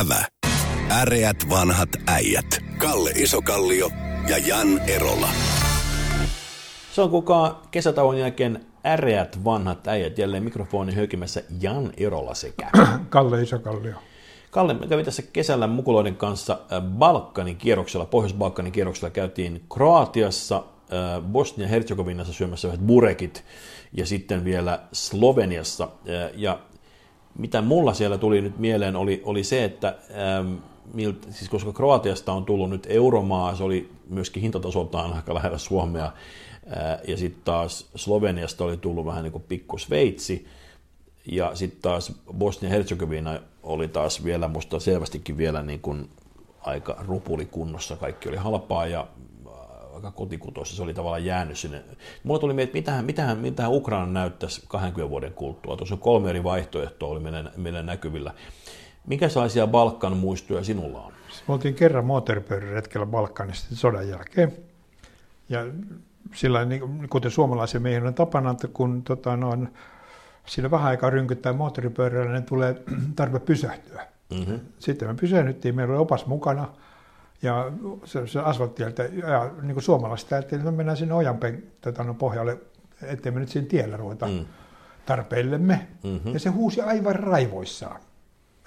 Ävä. Äreät vanhat äijät. Kalle Isokallio ja Jan Erola. Se on kukaan kesätauon jälkeen äreät vanhat äijät jälleen mikrofoni hökimässä Jan Erola sekä. Kalle Isokallio. Kalle, me kävin tässä kesällä mukuloiden kanssa äh, Balkanin kierroksella, Pohjois-Balkanin kierroksella käytiin Kroatiassa, äh, Bosnia-Herzegovinassa syömässä yhdet burekit ja sitten vielä Sloveniassa. Äh, ja mitä mulla siellä tuli nyt mieleen oli, oli se, että ähm, miltä, siis koska Kroatiasta on tullut nyt euromaa, se oli myöskin hintatasoltaan aika lähellä Suomea, äh, ja sitten taas Sloveniasta oli tullut vähän niin kuin pikku Sveitsi, ja sitten taas Bosnia-Herzegovina oli taas vielä musta selvästikin vielä niin kuin aika rupulikunnossa, kaikki oli halpaa ja aika kotikutossa, se oli tavallaan jäänyt sinne. Mulla tuli mieleen, että mitähän, mitähän, mitähän Ukraina näyttäisi 20 vuoden kuluttua. Tuossa on kolme eri vaihtoehtoa oli meidän, meidän näkyvillä. Minkälaisia Balkan muistoja sinulla on? Me oltiin kerran moottoripyöräretkellä Balkanista sodan jälkeen. Ja sillä niin, kuten suomalaisen miehen on tapana, että kun tota, no, siinä vähän aikaa rynkyttää moottoripyörällä, niin tulee tarve pysähtyä. Mm-hmm. Sitten me pysähdyttiin, meillä oli opas mukana – ja se, se asfalttieltä, ja niin kuin suomalaiset ajattelin, että me mennään sinne ojanpen tota, no, pohjalle, ettei me nyt siinä tiellä ruveta mm. tarpeillemme. Mm-hmm. Ja se huusi aivan raivoissaan,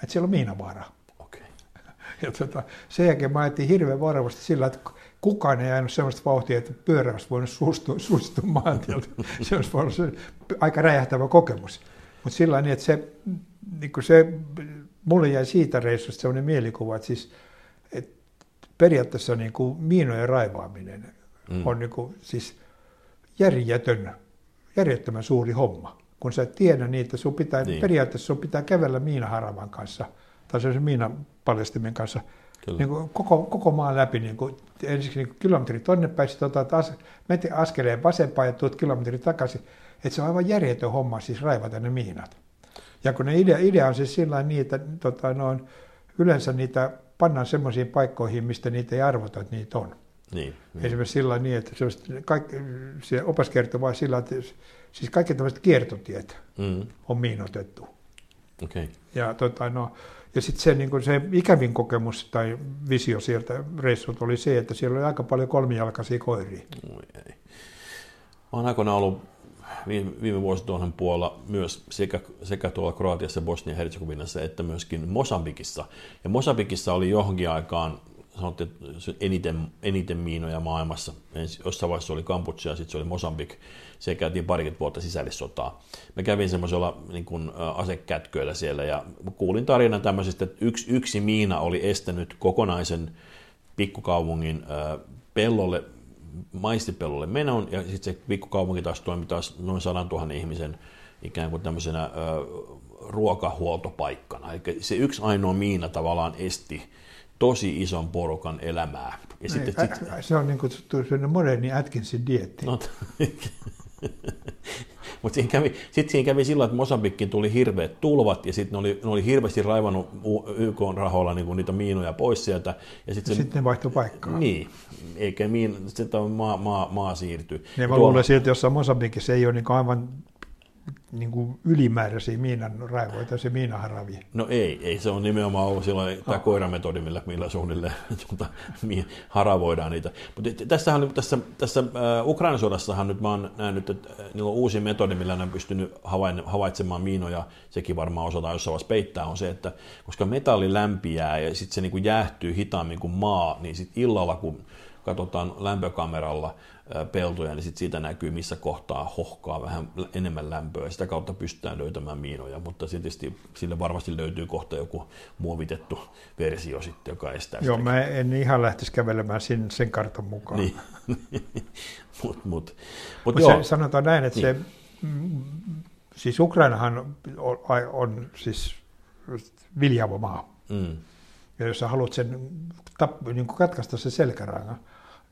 että siellä on miinavaara. Okay. Ja tota, sen jälkeen mä ajattelin hirveän varovasti sillä, että kukaan ei jäänyt sellaista vauhtia, että pyörä olisi voinut suistua, suistua maantieltä. se olisi voinut se aika räjähtävä kokemus. Mutta sillä niin, että se, niin se, mulle jäi siitä reissusta sellainen mielikuva, että siis periaatteessa niin kuin miinojen raivaaminen mm. on niin kuin, siis järjetön, järjettömän suuri homma. Kun sä et tiedä niitä, sun pitää, niin. periaatteessa sun pitää kävellä miinaharavan kanssa tai se miinapaljastimen kanssa niin kuin koko, koko maan läpi. Niin kuin, ensiksi niin kuin kilometri tonne päin, sitten otat as, menet askeleen vasempaan ja tuot kilometri takaisin. Että se on aivan järjetön homma siis raivata ne miinat. Ja kun ne idea, idea on siis sillä niin, että tota, no on, yleensä niitä pannaan semmoisiin paikkoihin, mistä niitä ei arvota, että niitä on. Niin, niin. Esimerkiksi sillä niin, että kaikki, se opas kertoo vain sillä, että siis kaikki tämmöiset kiertotiet mm. on miinotettu. Okay. Ja, tota, no, ja sitten se, niin se ikävin kokemus tai visio sieltä reissut oli se, että siellä oli aika paljon kolmijalkaisia koiria. Oi ei. Mä oon aikoinaan ollut viime, viime vuosituhannen puolella myös sekä, sekä tuolla Kroatiassa, Bosnia-Herzegovinassa että myöskin Mosambikissa. Ja Mosambikissa oli johonkin aikaan sanottiin, että eniten, eniten miinoja maailmassa. Jossain vaiheessa oli Kambodža ja sitten se oli Mosambik. Se käytiin parikymmentä vuotta sisällissotaa. Mä kävin semmoisella niin kuin, asekätköillä siellä ja kuulin tarinan tämmöisestä, että yksi, yksi miina oli estänyt kokonaisen pikkukaupungin pellolle maistipellolle menon, ja sitten se pikkukaupunki taas toimi taas noin 100 000 ihmisen ikään kuin tämmöisenä ö, ruokahuoltopaikkana. Eli se yksi ainoa miina tavallaan esti tosi ison porukan elämää. Ja Ei, sitten, ä, sit... Se on niin kuin moderni Atkinsin dietti. No, Mutta siinä kävi, sitten siinä kävi sillä, että Mosambikkiin tuli hirveät tulvat ja sitten ne oli, ne oli hirveästi raivannut YK-rahoilla niin niitä miinoja pois sieltä. Ja sitten sit ne vaihtoi paikkaa. Niin, eikä miin, sitten maa, maa, maa siirtyi. Ja mä luulen että jossain Mosambikissa ei ole niin aivan niin kuin ylimääräisiä miinan raivoita, se miinaharavi. No ei, ei se on nimenomaan ollut silloin tämä koirametodi, millä, millä suunnilleen tuota, haravoidaan niitä. Mutta tässähän, tässä, tässä uh, Ukrainan sodassahan nyt mä oon nähnyt, että niillä on uusi metodi, millä ne on pystynyt havaitsemaan miinoja, sekin varmaan osataan jossain vaiheessa peittää, on se, että koska metalli lämpiää ja sitten se niin kuin jäähtyy hitaammin kuin maa, niin sitten illalla kun katsotaan lämpökameralla peltoja, niin sit siitä näkyy, missä kohtaa hohkaa vähän enemmän lämpöä, ja sitä kautta pystytään löytämään miinoja, mutta tietysti sille varmasti löytyy kohta joku muovitettu versio sitten, joka estää Joo, sitä. mä en ihan lähtisi kävelemään sen, sen kartan mukaan. Niin. mut, mut. Mut, mut se, sanotaan näin, että niin. se, siis Ukrainahan on, on siis viljava maa. Mm. Ja jos sä haluat sen tap, niin katkaista se selkärangan,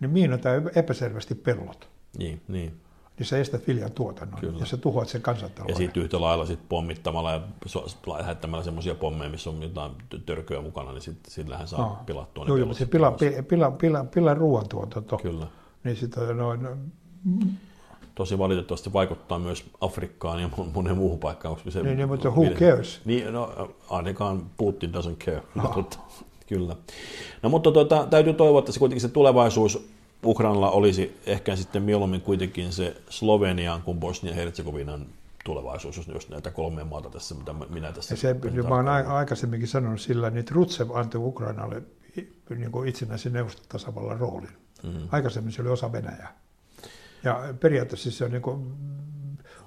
niin miinotaan epäselvästi pellot. Niin, niin. Niin sä estät viljan tuotannon Kyllä. ja sä tuhoat sen kansantalouden. Ja sitten yhtä lailla sit pommittamalla ja lähettämällä semmoisia pommeja, missä on jotain törkyä mukana, niin sit, sillähän saa no. pilattua ne Joo, se pila, pila, pila, pila, pila ruoantuotanto. Kyllä. Niin sitä noin, tosi valitettavasti vaikuttaa myös Afrikkaan ja monen muuhun paikkaan. Koska se niin, niin, mutta who cares? Niin, no, ainakaan Putin doesn't care. No. Mutta, kyllä. No mutta tuota, täytyy toivoa, että se kuitenkin se tulevaisuus Ukrainalla olisi ehkä sitten mieluummin kuitenkin se Slovenian kuin Bosnia-Herzegovinan tulevaisuus, jos näitä kolmea maata tässä, mitä minä tässä... Ja se, mä olen aikaisemminkin sanonut sillä, että Rutsev antoi Ukrainalle niin itsenäisen neuvostotasavallan roolin. Mm-hmm. Aikaisemmin se oli osa Venäjää. Ja periaatteessa se on, niin kuin,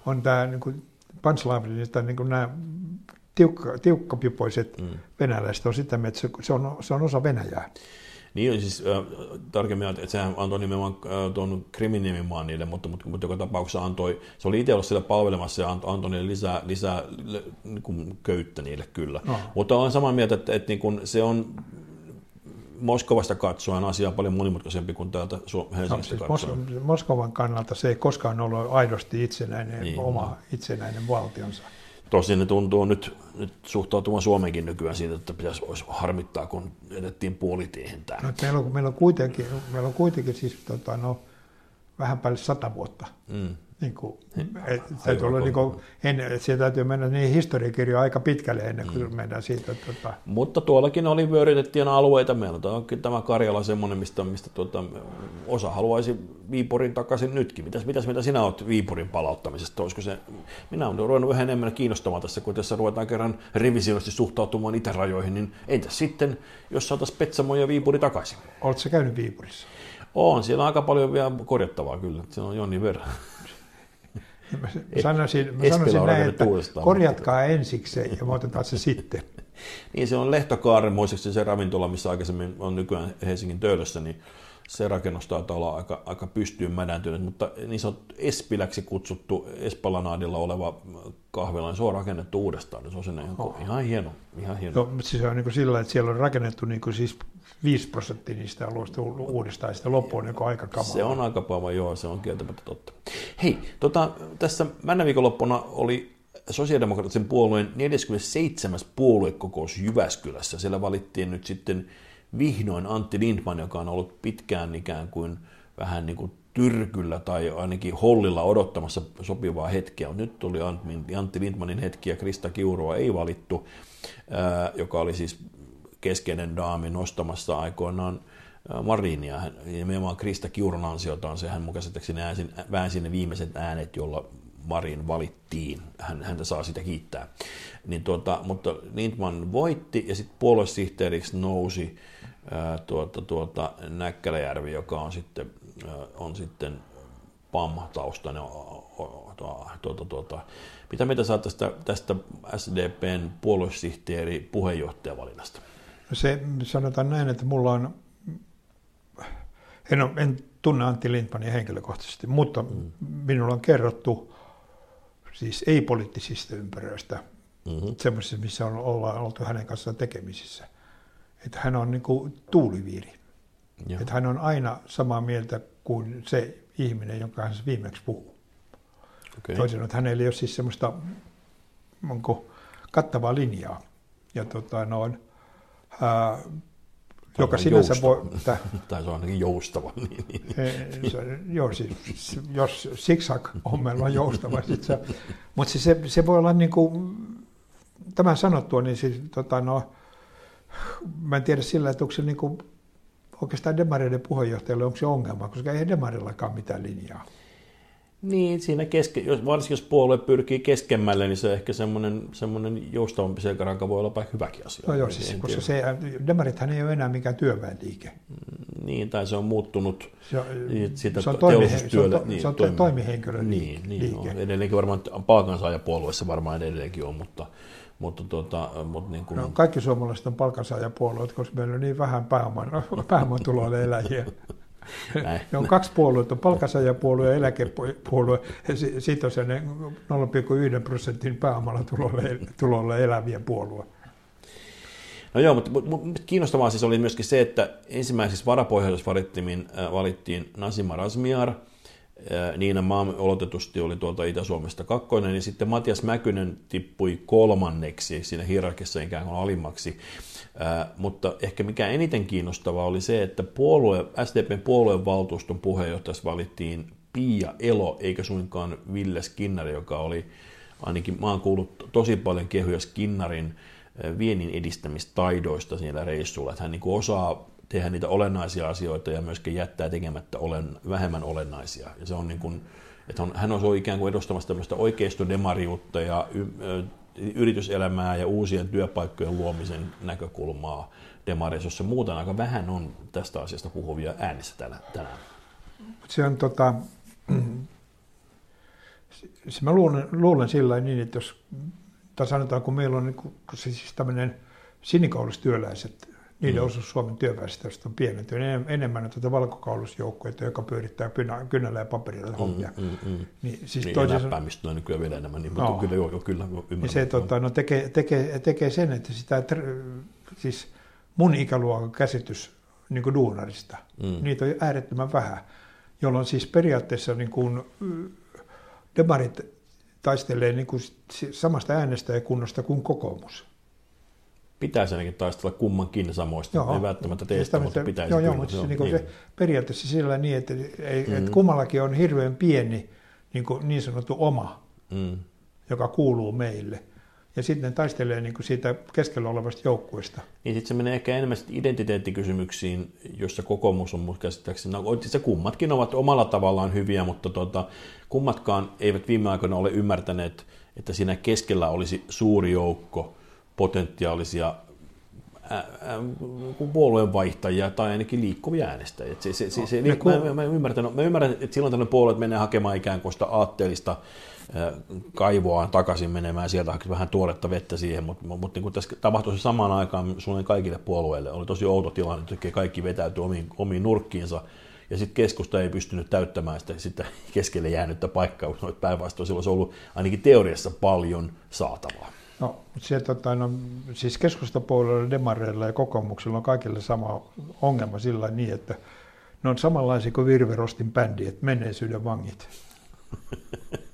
on tämä niin kuin Panslavin, niin kuin nämä tiukka, tiukkapipoiset mm. venäläiset on sitä että se, on, se on osa Venäjää. Niin, siis äh, tarkemmin, että sehän antoi nimenomaan äh, tuon Krimin nimimaan niille, mutta, mutta, mutta joka tapauksessa antoi, se oli itse ollut siellä palvelemassa ja antoi, antoi niille lisää, lisää niin kuin köyttä niille kyllä. No. Mutta olen samaa mieltä, että, että niin kuin se on Moskovasta katsoen asia on paljon monimutkaisempi kuin täältä Helsingistä no, siis katsoen. Moskovan kannalta se ei koskaan ollut aidosti itsenäinen, niin, oma itsenäinen valtionsa. Tosin ne tuntuu nyt, nyt suhtautumaan Suomenkin nykyään siitä, että pitäisi olisi harmittaa, kun edettiin puolitiehen tähän. No, meillä, on, meillä, on kuitenkin, meillä on kuitenkin siis tota, no, vähän päälle sata vuotta mm. Niin kuin, et, täytyy olla, niin kuin, ennen, että siellä täytyy mennä niin historiakirjoja aika pitkälle ennen kuin mm. mennään siitä. Tota... Mutta tuollakin oli vyörytettiin alueita. Meillä on tämä Karjala semmoinen, mistä, mistä tuota, osa haluaisi Viipurin takaisin nytkin. Mitäs, mitäs mitä sinä olet Viipurin palauttamisesta? Olisiko se, minä olen ruvennut vähän enemmän kiinnostamaan tässä, kun tässä ruvetaan kerran revisioisesti suhtautumaan itärajoihin, niin entäs sitten, jos saataisiin Petsamo ja Viipuri takaisin? Oletko käynyt Viipurissa? On, siellä on aika paljon vielä korjattavaa kyllä, se on Jonni verran. Mä sanoisin, mä sanoisin näin, että korjatkaa ensiksi ja me otetaan se sitten. niin se on Lehtokaaren muistaakseni se ravintola, missä aikaisemmin on nykyään Helsingin töölössä, niin se rakennus taitaa olla aika, aika pystyyn mädäntynyt, mutta niin sanottu Espiläksi kutsuttu Espalanaadilla oleva kahvila, niin se on rakennettu uudestaan. Niin se on sinne oh. ihan hieno. Ihan hieno. No, siis on niin kuin sillä, että siellä on rakennettu niin kuin siis 5 prosenttia niistä alueista uudestaan, ja sitten loppu on niin aika kamalaa. Se on aika paava, joo, se on kieltämättä totta. Hei, tota, tässä männä viikonloppuna oli sosiaalidemokraattisen puolueen 47. puoluekokous Jyväskylässä. Siellä valittiin nyt sitten vihdoin Antti Lindman, joka on ollut pitkään ikään kuin vähän niin kuin tyrkyllä tai ainakin hollilla odottamassa sopivaa hetkeä. Nyt tuli Antti Lindmanin hetki ja Krista Kiurua ei valittu, joka oli siis keskeinen daami nostamassa aikoinaan Marinia. Ja nimenomaan Krista Kiurun ansiotaan se hän mukaan väänsi ne viimeiset äänet, jolla Marin valittiin. Hän, häntä saa sitä kiittää. Niin tuota, mutta Lindman voitti ja sitten puoluesihteeriksi nousi tuota, tuota, Näkkäläjärvi, joka on sitten, on sitten PAM-taustainen. Tuota, tuota, mitä mitä saat tästä, tästä SDPn puoluesihteeri puheenjohtajavalinnasta? No se sanotaan näin, että mulla on, en, ole, en tunne Antti Lindmania henkilökohtaisesti, mutta mm. minulla on kerrottu siis ei-poliittisista ympäröistä, mm-hmm. semmoisissa, missä on, ollaan oltu hänen kanssaan tekemisissä, että hän on niin kuin tuuliviiri. Joo. Että hän on aina samaa mieltä kuin se ihminen, jonka hän viimeksi puhuu. Okay. Toisin että hänellä ei ole siis semmoista onko, kattavaa linjaa. Ja tota, noin, ää, joka sinänsä voi... Tä, tai se on ainakin joustava. Niin, niin, niin. Se, joo, siis, jos zigzag-hommella on joustava. sit se, mutta siis se, se voi olla niin kuin, tämä sanottua, niin siis, tota, no, mä en tiedä sillä, että onko se niin kuin, oikeastaan demareiden puheenjohtajalle onko se ongelma, koska ei demarillakaan mitään linjaa. Niin, siinä keske, jos, varsinkin jos puolue pyrkii keskemmälle, niin se ehkä semmoinen, semmoinen joustavampi selkäranka voi olla hyväkin asia. No joo, siis, koska se, demarithan ei ole enää mikään työväenliike. Mm, niin, tai se on muuttunut se on, niin, sitä se on, toimihe, se on, to, niin, se on toimi, toimihenkilön niin, niin, liike. No, edelleenkin varmaan palkansaajapuolueessa varmaan edelleenkin on, mutta, mutta, tuota, mutta niin kuin... no, kaikki suomalaiset on palkansaajapuolueet, koska meillä on niin vähän pääoman, pääomatuloille eläjiä. Näin. Ne on kaksi puoluetta, palkansaajapuolue ja eläkepuolue, ja sitten on se 0,1 prosentin pääomalla tulolla, tulolla eläviä puolue. No joo, mutta, mutta kiinnostavaa siis oli myöskin se, että ensimmäisessä varapohjaisessa valittiin, äh, valittiin Nasima Razmiar, Niina Maam oletetusti oli tuolta Itä-Suomesta kakkoinen, niin sitten Matias Mäkynen tippui kolmanneksi siinä hierarkissa ikään kuin alimmaksi. Mutta ehkä mikä eniten kiinnostavaa oli se, että puolue, SDPn puolueen valtuuston puheenjohtajaksi valittiin Pia Elo, eikä suinkaan Ville Skinnari, joka oli ainakin, mä oon kuullut tosi paljon kehuja Skinnarin viennin edistämistaidoista siellä reissulla, että hän niin osaa tehdä niitä olennaisia asioita ja myöskin jättää tekemättä olen, vähemmän olennaisia. Ja se on niin kuin, että on, hän on ikään kuin edustamassa tämmöistä oikeistodemariutta ja y, yrityselämää ja uusien työpaikkojen luomisen näkökulmaa demareissa, jossa muuten aika vähän on tästä asiasta puhuvia äänissä tänään. Se on tota, se mä luulen, luulen sillä niin, että jos, tai sanotaan, kun meillä on niin kuin, siis tämmöinen sinikaulustyöläiset, niiden mm. osuus Suomen työväestöstä on pienentynyt enemmän, on tuota valkokaulusjoukkueita, joka pyörittää kynällä ja paperilla hommia. Mm, mm, mm. Niin, siis niin, toisessa... läppäämistä on nykyään vielä enemmän, niin, mutta no. kyllä, joo, joo, kyllä ymmärrän. Ja se tota, no, tekee, tekee, tekee sen, että sitä, siis mun ikäluokan käsitys niin kuin duunarista, mm. niitä on äärettömän vähän, jolloin siis periaatteessa niin kuin, demarit taistelee niin kuin samasta äänestäjäkunnasta kuin kokoomus. Pitäisi ainakin taistella kummankin samoista, joo. ei välttämättä teistä, siis mutta pitäisi. Joo, joo mutta se, niin niin. se periaatteessa sillä niin, että, ei, mm. että kummallakin on hirveän pieni niin, kuin niin sanottu oma, mm. joka kuuluu meille ja sitten taistelee niin kuin siitä keskellä olevasta joukkueesta. Niin sitten se menee ehkä enemmän identiteettikysymyksiin, jossa kokoomus on mutta käsittääkseni, no se kummatkin ovat omalla tavallaan hyviä, mutta tota, kummatkaan eivät viime aikoina ole ymmärtäneet, että siinä keskellä olisi suuri joukko potentiaalisia puolueen vaihtajia tai ainakin liikkuvia äänestäjiä. Se, se, se, se, no, mä, mä, ymmärrän, mä ymmärrän, että silloin tällainen puolue menee hakemaan ikään kuin sitä aatteellista kaivoaan takaisin menemään, sieltä vähän tuoretta vettä siihen, mutta, mutta niin tässä tapahtui se samaan aikaan suunnilleen kaikille puolueille. Oli tosi outo tilanne, että kaikki vetäytyi omiin, omiin nurkkiinsa, ja sitten keskusta ei pystynyt täyttämään sitä, sitä keskelle jäänyttä paikkaa, mutta päinvastoin sillä olisi ollut ainakin teoriassa paljon saatavaa. No, se, tota, no, siis keskustapuolella, demareilla ja kokoomuksilla on kaikille sama ongelma sillä niin, että ne on samanlaisia kuin Virverostin bändi, että menneisyyden vangit.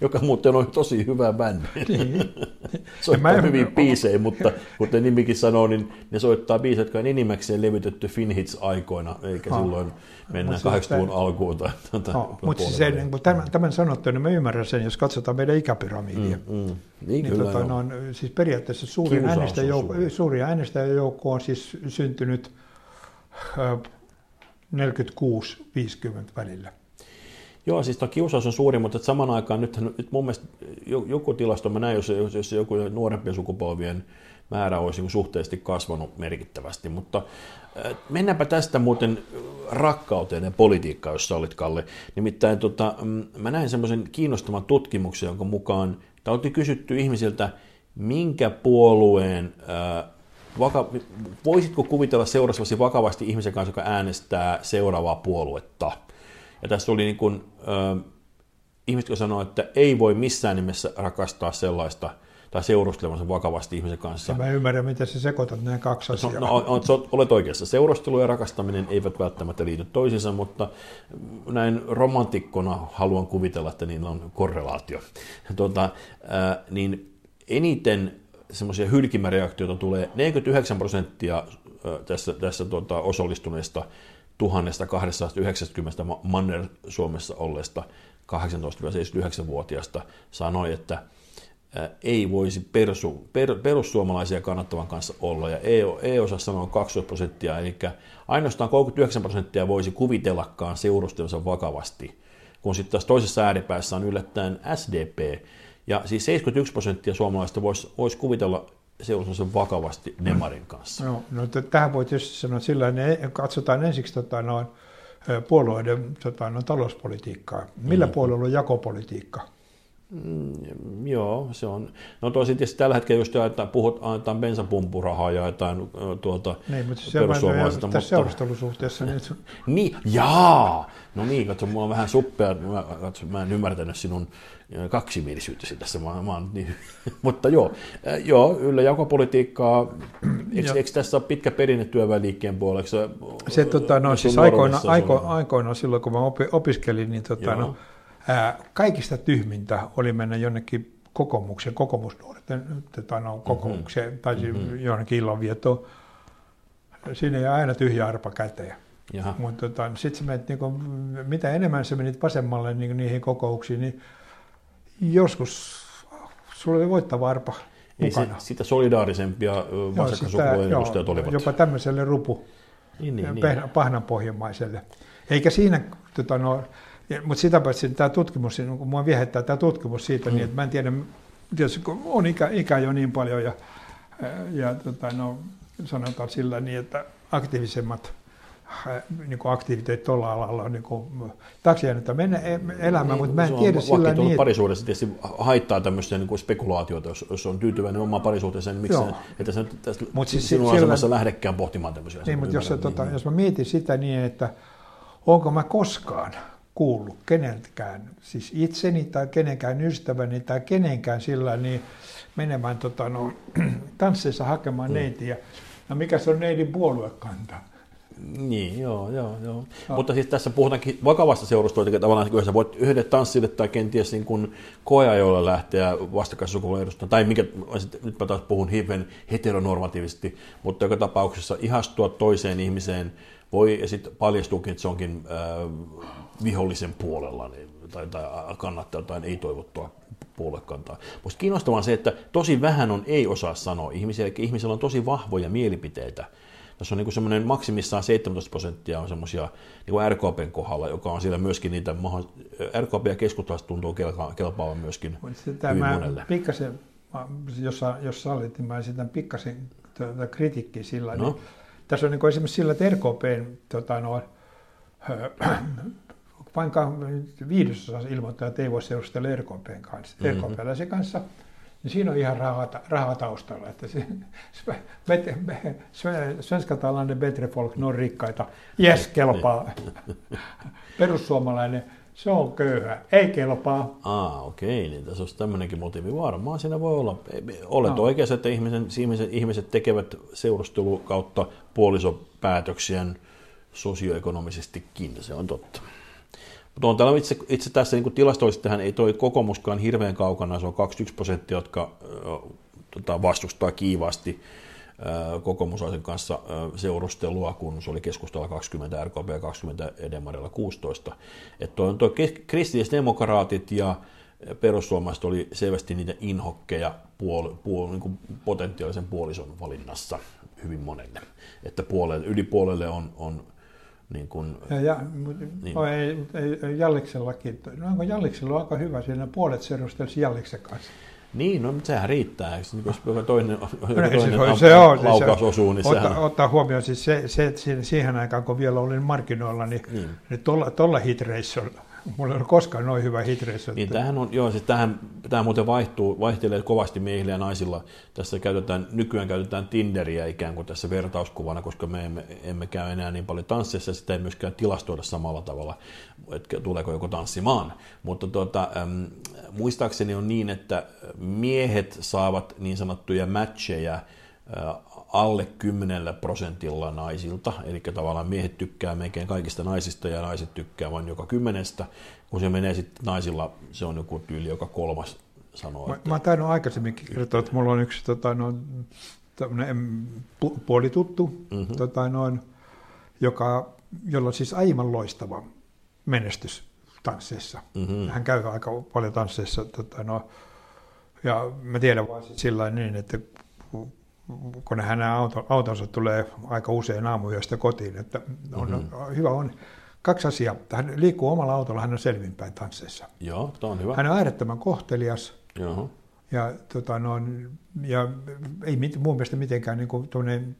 joka muuten on tosi hyvä bändi. Niin. soittaa mä hyvin biisejä, mutta kuten nimikin sanoo, niin ne soittaa biisejä, jotka on enimmäkseen levytetty Finhits aikoina, eikä no. silloin mennään 80-luvun alkuun. Tai, tuota, no, mutta siis niin tämän, tämän sanottu, niin mä ymmärrän sen, jos katsotaan meidän ikäpyramidia. Mm, mm. Niin, niin tota, no, on, siis periaatteessa suurin äänestäjäjoukko, suuri äänestäjäjoukko on siis syntynyt äh, 46-50 välillä. Joo, siis tuo kiusaus on suuri, mutta saman aikaan nyt, nyt mun mielestä joku tilasto, mä näin, jos, jos joku nuorempien sukupolvien määrä olisi niin suhteellisesti kasvanut merkittävästi, mutta mennäänpä tästä muuten rakkauteen ja politiikkaan, jos olit Kalle. Nimittäin tota, mm, mä näin semmoisen kiinnostavan tutkimuksen, jonka mukaan, tämä oltiin kysytty ihmisiltä, minkä puolueen vaka, voisitko kuvitella seuraavasti vakavasti ihmisen kanssa, joka äänestää seuraavaa puoluetta? Ja tässä oli niin kuin, äh, ihmiset, jotka sanoivat, että ei voi missään nimessä rakastaa sellaista tai seurustelevansa vakavasti ihmisen kanssa. Ja mä ymmärrän, miten se sekoitat nämä kaksi no, asiaa. No, no, no, olet oikeassa. Seurustelu ja rakastaminen eivät välttämättä liity toisiinsa, mutta näin romantikkona haluan kuvitella, että niillä on korrelaatio. Tuota, äh, niin eniten semmoisia hylkimäreaktioita tulee 49 prosenttia tässä, tässä tuota, osallistuneista 1290 Manner-Suomessa olleesta 18-79-vuotiaasta sanoi, että ei voisi persu, per, perussuomalaisia kannattavan kanssa olla, ja EU-osa sanoo 20 prosenttia, eli ainoastaan 39 prosenttia voisi kuvitellakaan seurustelunsa vakavasti, kun sitten taas toisessa ääripäässä on yllättäen SDP, ja siis 71 prosenttia suomalaisista voisi, voisi kuvitella seurasi vakavasti Nemarin kanssa. No, no tähän voi tietysti sanoa sillä että katsotaan ensiksi tota, noin, puolueiden tota, noin, talouspolitiikkaa. Millä mm. puolella on jakopolitiikka? Joo, se on. No tosi tietysti tällä hetkellä just että puhut, annetaan bensapumpurahaa ja jotain tuolta niin, mutta se perussuomalaisista. Tässä seurustelusuhteessa. Niin, niin, jaa! No niin, katso, mulla on vähän suppea, mä, katso, mä en ymmärtänyt sinun kaksimielisyytesi tässä, mä, mä niin, mutta joo, joo yllä jakopolitiikkaa, eikö, eikö tässä ole pitkä perinne työväenliikkeen puoleksi? Se, tota, no, siis aikoina, aiko, aikoina silloin, kun mä opiskelin, niin tota, no, ää, kaikista tyhmintä oli mennä jonnekin kokoomuksen, kokoomusnuorten tota, no, kokoomukseen, mm-hmm. tai mm-hmm. johonkin illanvietoon. Siinä ei aina tyhjä arpa käteen. Mutta tota, sitten menet, niinku, mitä enemmän sä menit vasemmalle niinku, niihin kokouksiin, niin joskus sulla oli voittava arpa Ei se, mukana. sitä solidaarisempia vasakkaisukupuolen edustajat olivat. Jopa tämmöiselle rupu, Niin, niin, niin. niin. pahnanpohjamaiselle. Eikä siinä, tota, no, mutta sitä paitsi tämä tutkimus, niin kun mua viehättää tämä tutkimus siitä, mm. niin että mä en tiedä, tietysti kun on ikä, ikä jo niin paljon ja, ja tota, no, sanotaan sillä niin, että aktiivisemmat äh, niin kuin aktiviteetit tuolla alalla on niin kuin, taakse jäänyt mennä elämään, mutta mä en se tiedä on sillä niin, että parisuudessa tietysti haittaa tämmöistä niin kuin spekulaatiota, jos, jos on tyytyväinen omaan parisuhteeseen, niin miksi se, että sä tästä Mut siis sinun sillä- asemassa lähdekään pohtimaan tämmöisiä Niin, mutta jos, Ymmärrän, tota, jos mä mietin sitä niin, että onko mä koskaan kuullut keneltäkään, siis itseni tai kenenkään ystäväni tai kenenkään sillä niin menemään tota, no, tansseissa hakemaan mm. neitiä. No mikä se on neidin puoluekanta? Niin, joo, joo, joo. No. Mutta siis tässä puhutaankin vakavasta seurustelusta, eli tavallaan kun sä voit yhdelle tanssille tai kenties niin kuin koeajoilla lähteä vastakkaissukupuolen edustamaan, tai mikä, nyt mä taas puhun hieman heteronormatiivisesti, mutta joka tapauksessa ihastua toiseen ihmiseen voi, ja sitten paljastuukin, että se onkin äh, vihollisen puolella, niin, tai, tai kannattaa jotain ei-toivottua puoluekantaa. Musta kiinnostavaa on se, että tosi vähän on ei osaa sanoa ihmisiä, eli ihmisillä on tosi vahvoja mielipiteitä. Tässä on niin semmoinen maksimissaan 17 prosenttia on semmoisia niin RKPn kohdalla, joka on siellä myöskin niitä, RKP ja keskustalaiset tuntuu kelpaavan myöskin Mutta hyvin tämä monelle. pikkasen, mä- jos, jos sallit, niin mä esitän pikkasen tuota kritiikkiä sillä. No. Niin, tässä on niin esimerkiksi sillä, että RKPn tota, no, vain viidesosa ilmoittaa, että ei voi seurustella RKPn kanssa, Mhm. mm-hmm. RKPläisen kanssa. Niin siinä on ihan rahaa, rahaa taustalla. Että se, bet- be- sve- svenska talande bättre folk, ne on rikkaita. Yes, kelpaa. Perussuomalainen, se on köyhä. Ei kelpaa. Aa, okei, niin tässä olisi tämmöinenkin motiivi. Varmaan siinä voi olla. Olet No. oikeassa, että ihmisen, ihmiset, ihmiset tekevät seurustelu kautta puolisopäätöksien sosioekonomisestikin, se on totta. Mutta on täällä itse, itse tässä niin tilastollisesti tähän ei toi kokoomuskaan hirveän kaukana, se on 21 prosenttia, jotka tota, vastustaa kiivaasti ö, kokoomusaisen kanssa seurustelua, kun se oli keskustella 20, RKP ja 20 Edemarilla 16. Että on toi kristillisdemokraatit ja perussuomalaiset oli selvästi niitä inhokkeja puol, puol, niin kuin potentiaalisen puolison valinnassa hyvin monelle. Että puolelle, yli puolelle on, on niin kuin, Ja, ja Niin. no, ei, ei, Jalliksellakin. No onko Jalliksella aika hyvä siinä puolet seurustelisi Jalliksen kanssa? Niin, no mutta sehän riittää. Eikö? Niin, Jos toinen, No, toinen se, am- se on, laukaus se, osuu, niin otta, sehän... ottaa huomioon siis se, se että siihen aikaan, kun vielä olin markkinoilla, niin, Niin. niin tuolla, tuolla hitreissulla, mulla ei ole koskaan noin hyvä hitreissu. Niin tämähän on, joo, siis tämähän, tämä muuten vaihtuu, vaihtelee kovasti miehillä ja naisilla. Tässä käytetään, nykyään käytetään Tinderiä ikään kuin tässä vertauskuvana, koska me emme, emme käy enää niin paljon tansseissa, ja sitä ei myöskään tilastoida samalla tavalla, että tuleeko joku tanssimaan. Mutta tuota, äm, muistaakseni on niin, että miehet saavat niin sanottuja matcheja äh, alle 10 prosentilla naisilta, eli tavallaan miehet tykkää melkein kaikista naisista ja naiset tykkää vain joka kymmenestä. Kun se menee sitten naisilla, se on joku tyyli joka kolmas sanoo. Mä, Että, mä tainnut aikaisemminkin kertoa, että mulla on yksi tota, no, puolituttu, mm-hmm. tota, noin, joka, jolla on siis aivan loistava menestys tansseissa. Mhm. Hän käy aika paljon tansseissa. Tota, no, ja mä tiedän vaan sillä niin, että kun- hänen auto, autonsa tulee aika usein aamuyöstä kotiin, että on, mm-hmm. hyvä on. Kaksi asiaa. Hän liikkuu omalla autolla, hän on selvinpäin tansseissa. joo, tämä on hyvä. Hän on äärettömän kohtelias. Joo. Ja, tota, no, ja ei mit, mun mielestä mitenkään niin kuin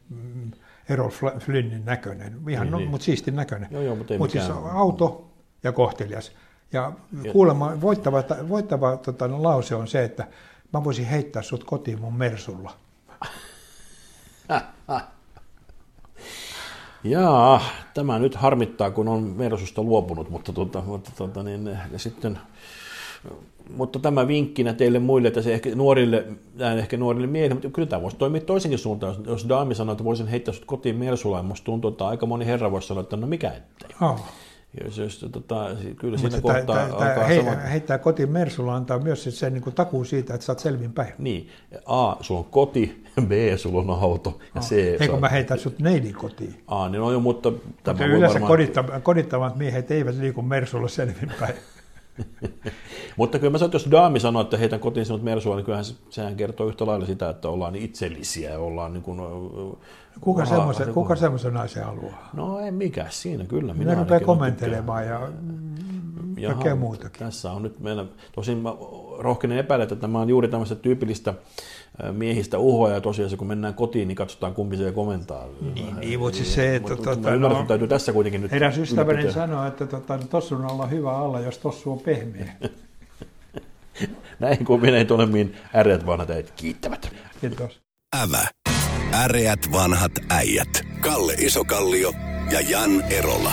mm, Errol Fl- Flynnin näköinen, ihan Niin, no, niin. mutta siistin näköinen. Joo, joo, mutta ei Mut siis auto ja kohtelias. Ja, Ja- kuulemma voittava, voittava tota, no, lause on se, että mä voisin heittää sut kotiin mun Mersulla. Jaa, tämä nyt harmittaa, kun on Mersusta luopunut, mutta, tuota, mutta tuota, niin, ja sitten, mutta tämä vinkkinä teille muille, että se ehkä nuorille, näin ehkä nuorille miehille, mutta kyllä tämä voisi toimia toisenkin suuntaan. Jos, jos Daami sanoo, että voisin heittää sinut kotiin Mersulla, ja musta tuntuu, että aika moni herra voisi sanoa, että no mikä ettei. Oh. Jos, jos, tota, kyllä Mutta siinä tää- kohtaa tää- tää alkaa hei, sama... heittää kotiin Mersulla antaa myös sit sen niin kuin takuu siitä, että sä oot selvin päin. Niin, A, sulla on koti, B, sulla on auto, ja C, Hei, sä kun mä heitän sut neidin kotiin. A, niin on jo, mutta tämä voi yleensä varmaan... kodittavat, kodittavat miehet eivät liiku Mersulla selvin päin. Mutta kyllä mä sanon, että jos daami sanoo, että heitän kotiin sinut Mersua, niin kyllähän se, sehän kertoo yhtä lailla sitä, että ollaan itsellisiä ja ollaan niin kuin, Kuka semmoisen, niin kuka semmoisen naisen haluaa? No ei mikä siinä, kyllä. Minä rupeaa nyt kommentelemaan ja. Jaha, kaikkea muutakin. Tässä on nyt meillä, tosin mä rohkenen epäillä, että tämä on juuri tämmöistä tyypillistä miehistä uhoa ja tosiaan se, kun mennään kotiin, niin katsotaan kumpi se komentaa. Niin, niin, mutta siis se, että Mutta tota, mä ymmärrän, no- että täytyy tässä kuitenkin nyt Eräs ystäväni ylläpitää. sanoi, että tota, tossun alla on hyvä alla, jos tossu on pehmeä. Näin kuin menee tuonne, mihin äreät vanhat äijät kiittävät. Kiitos. Ävä. Äreät vanhat äijät. Kalle Isokallio ja Jan Erola.